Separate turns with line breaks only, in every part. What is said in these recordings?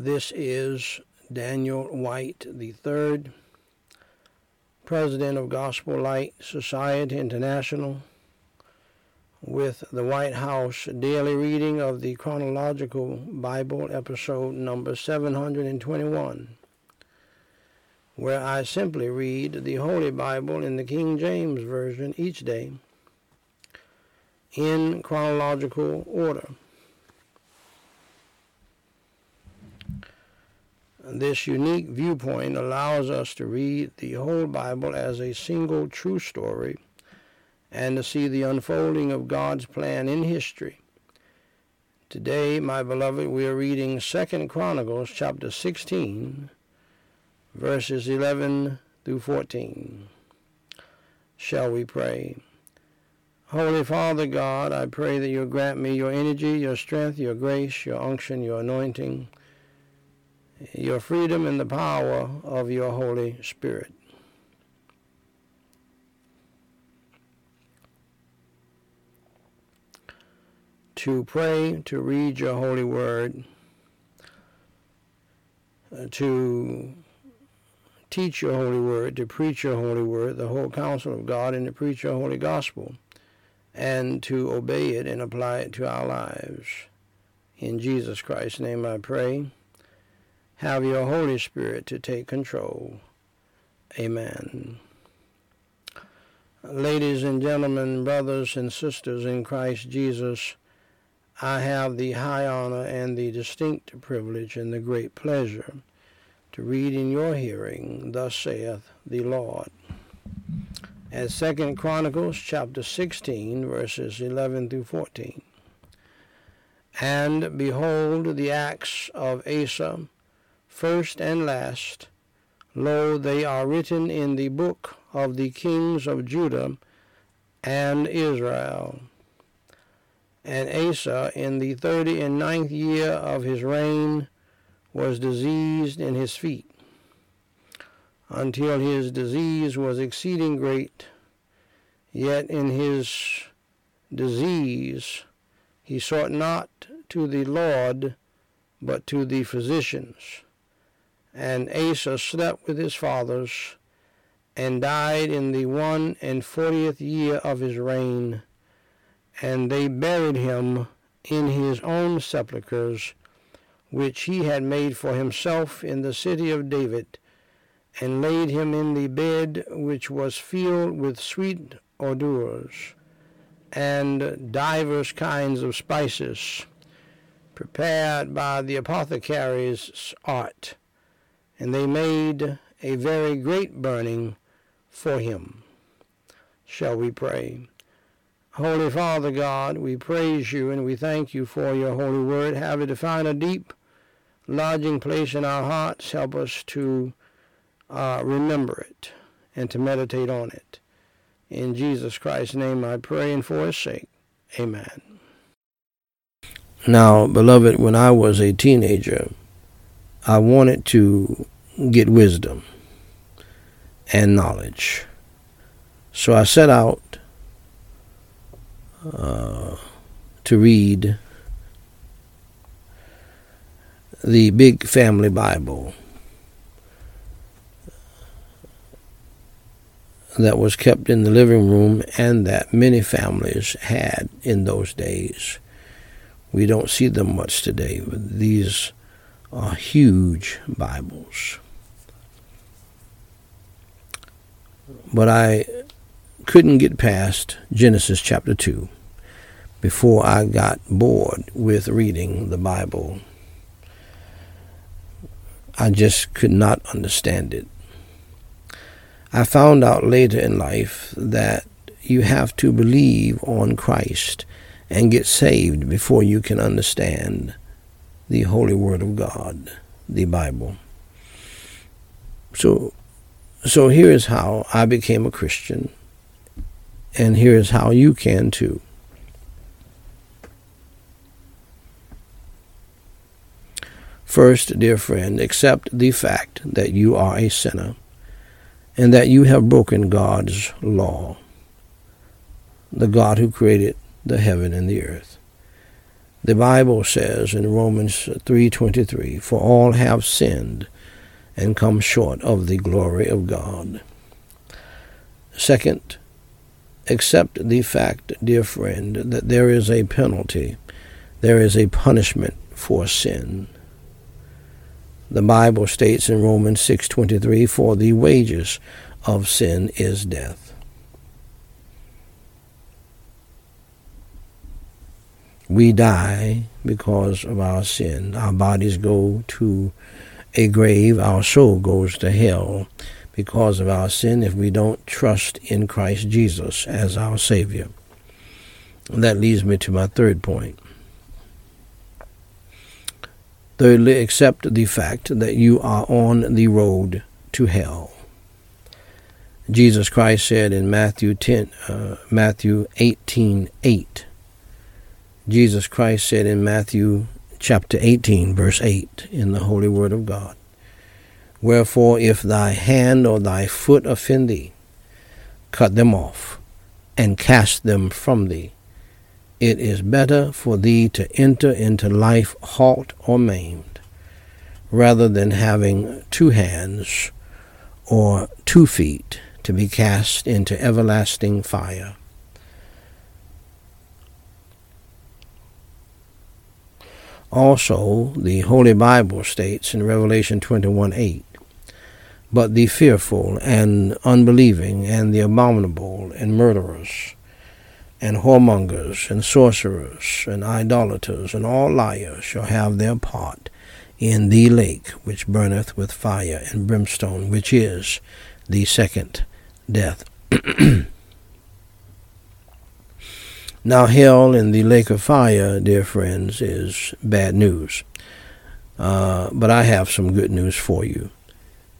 This is Daniel White III, President of Gospel Light Society International, with the White House daily reading of the Chronological Bible, episode number 721, where I simply read the Holy Bible in the King James Version each day in chronological order. This unique viewpoint allows us to read the whole Bible as a single true story and to see the unfolding of God's plan in history. Today, my beloved, we are reading 2nd Chronicles chapter 16, verses 11 through 14. Shall we pray? Holy Father God, I pray that you'll grant me your energy, your strength, your grace, your unction, your anointing your freedom and the power of your Holy Spirit. To pray, to read your holy word, uh, to teach your holy word, to preach your holy word, the whole counsel of God, and to preach your holy gospel, and to obey it and apply it to our lives. In Jesus Christ's name I pray have your Holy Spirit to take control. Amen. Ladies and gentlemen, brothers and sisters in Christ Jesus, I have the high honor and the distinct privilege and the great pleasure to read in your hearing, Thus saith the Lord. At Second Chronicles chapter 16, verses 11 through 14. And behold, the acts of Asa, first and last, lo, they are written in the book of the kings of Judah and Israel. And Asa, in the thirty and ninth year of his reign, was diseased in his feet, until his disease was exceeding great. Yet in his disease he sought not to the Lord, but to the physicians and Asa slept with his fathers, and died in the one and fortieth year of his reign. And they buried him in his own sepulchres, which he had made for himself in the city of David, and laid him in the bed which was filled with sweet odors, and divers kinds of spices, prepared by the apothecary's art and they made a very great burning for him. Shall we pray? Holy Father God, we praise you and we thank you for your holy word. Have it to find a deep lodging place in our hearts. Help us to uh, remember it and to meditate on it. In Jesus Christ's name I pray and for his sake. Amen. Now, beloved, when I was a teenager, I wanted to get wisdom and knowledge. So I set out uh, to read the Big Family Bible that was kept in the living room and that many families had in those days. We don't see them much today. These are huge Bibles. But I couldn't get past Genesis chapter 2 before I got bored with reading the Bible. I just could not understand it. I found out later in life that you have to believe on Christ and get saved before you can understand the Holy Word of God, the Bible. So, so here is how I became a Christian, and here is how you can too. First, dear friend, accept the fact that you are a sinner and that you have broken God's law, the God who created the heaven and the earth The Bible says in Romans 3:23, "For all have sinned and come short of the glory of God." Second, accept the fact, dear friend, that there is a penalty, there is a punishment for sin. The Bible states in Romans 6:23, "For the wages of sin is death." We die because of our sin. Our bodies go to a grave, our soul goes to hell because of our sin if we don't trust in Christ Jesus as our Savior. And that leads me to my third point. Thirdly, accept the fact that you are on the road to hell. Jesus Christ said in Matthew 10, uh, Matthew 18, 8. Jesus Christ said in Matthew chapter 18, verse 8, in the Holy Word of God, Wherefore, if thy hand or thy foot offend thee, cut them off, and cast them from thee. It is better for thee to enter into life halt or maimed, rather than having two hands or two feet to be cast into everlasting fire. Also, the Holy Bible states in Revelation 21 8, but the fearful and unbelieving and the abominable and murderers and whoremongers and sorcerers and idolaters and all liars shall have their part in the lake which burneth with fire and brimstone, which is the second death. now, hell in the lake of fire, dear friends, is bad news. Uh, but I have some good news for you.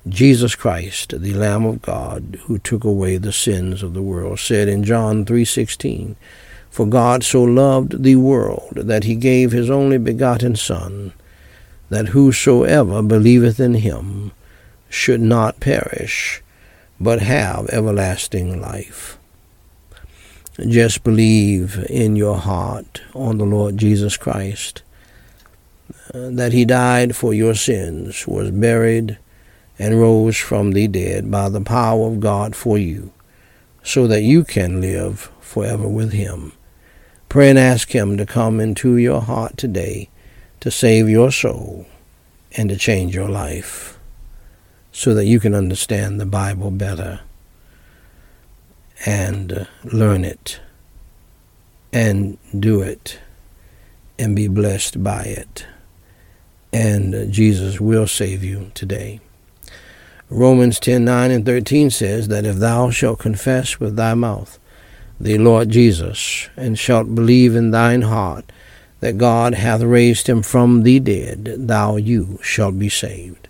Jesus Christ, the Lamb of God, who took away the sins of the world, said in John 3:16, "For God so loved the world that he gave his only begotten Son, that whosoever believeth in him should not perish, but have everlasting life." Just believe in your heart on the Lord Jesus Christ, uh, that he died for your sins, was buried, and rose from the dead by the power of God for you, so that you can live forever with him. Pray and ask him to come into your heart today to save your soul and to change your life so that you can understand the Bible better and uh, learn it and do it and be blessed by it. And uh, Jesus will save you today. Romans 10 9 and 13 says that if thou shalt confess with thy mouth the Lord Jesus, and shalt believe in thine heart that God hath raised him from the dead, thou you shalt be saved.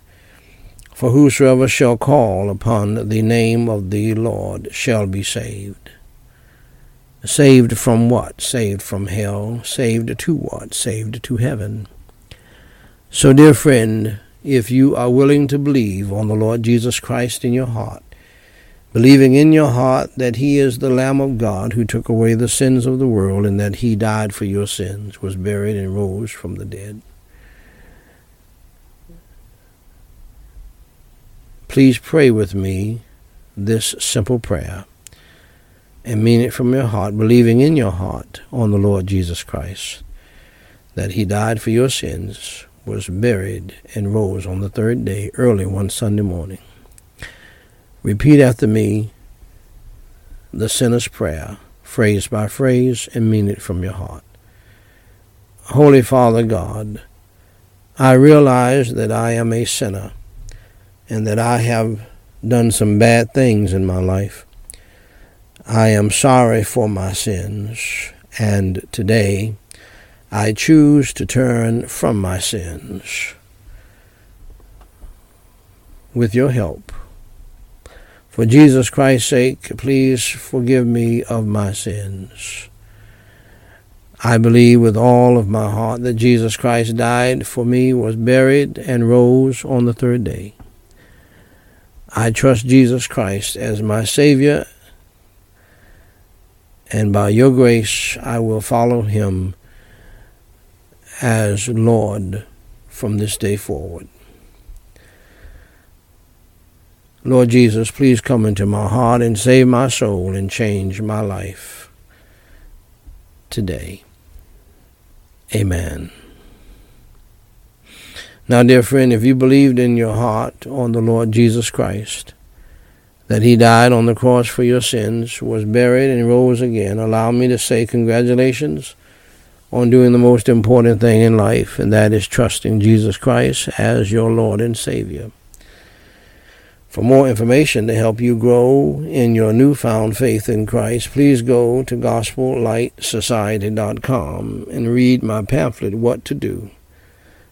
For whosoever shall call upon the name of the Lord shall be saved. Saved from what? Saved from hell. Saved to what? Saved to heaven. So, dear friend, if you are willing to believe on the Lord Jesus Christ in your heart, believing in your heart that He is the Lamb of God who took away the sins of the world and that He died for your sins, was buried, and rose from the dead. Please pray with me this simple prayer and mean it from your heart, believing in your heart on the Lord Jesus Christ, that He died for your sins was buried and rose on the third day early one Sunday morning. Repeat after me the sinner's prayer, phrase by phrase, and mean it from your heart. Holy Father God, I realize that I am a sinner and that I have done some bad things in my life. I am sorry for my sins, and today I choose to turn from my sins with your help. For Jesus Christ's sake, please forgive me of my sins. I believe with all of my heart that Jesus Christ died for me, was buried, and rose on the third day. I trust Jesus Christ as my Savior, and by your grace I will follow him as Lord from this day forward. Lord Jesus, please come into my heart and save my soul and change my life today. Amen. Now, dear friend, if you believed in your heart on the Lord Jesus Christ, that he died on the cross for your sins, was buried, and rose again, allow me to say congratulations on doing the most important thing in life, and that is trusting Jesus Christ as your Lord and Savior. For more information to help you grow in your newfound faith in Christ, please go to GospelLightSociety.com and read my pamphlet, What to Do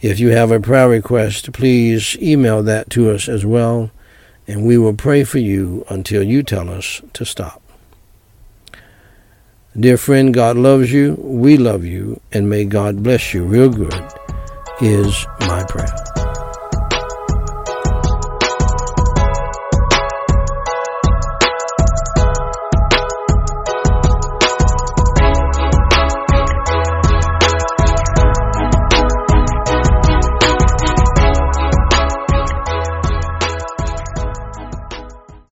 If you have a prayer request, please email that to us as well, and we will pray for you until you tell us to stop. Dear friend, God loves you, we love you, and may God bless you real good, is my prayer.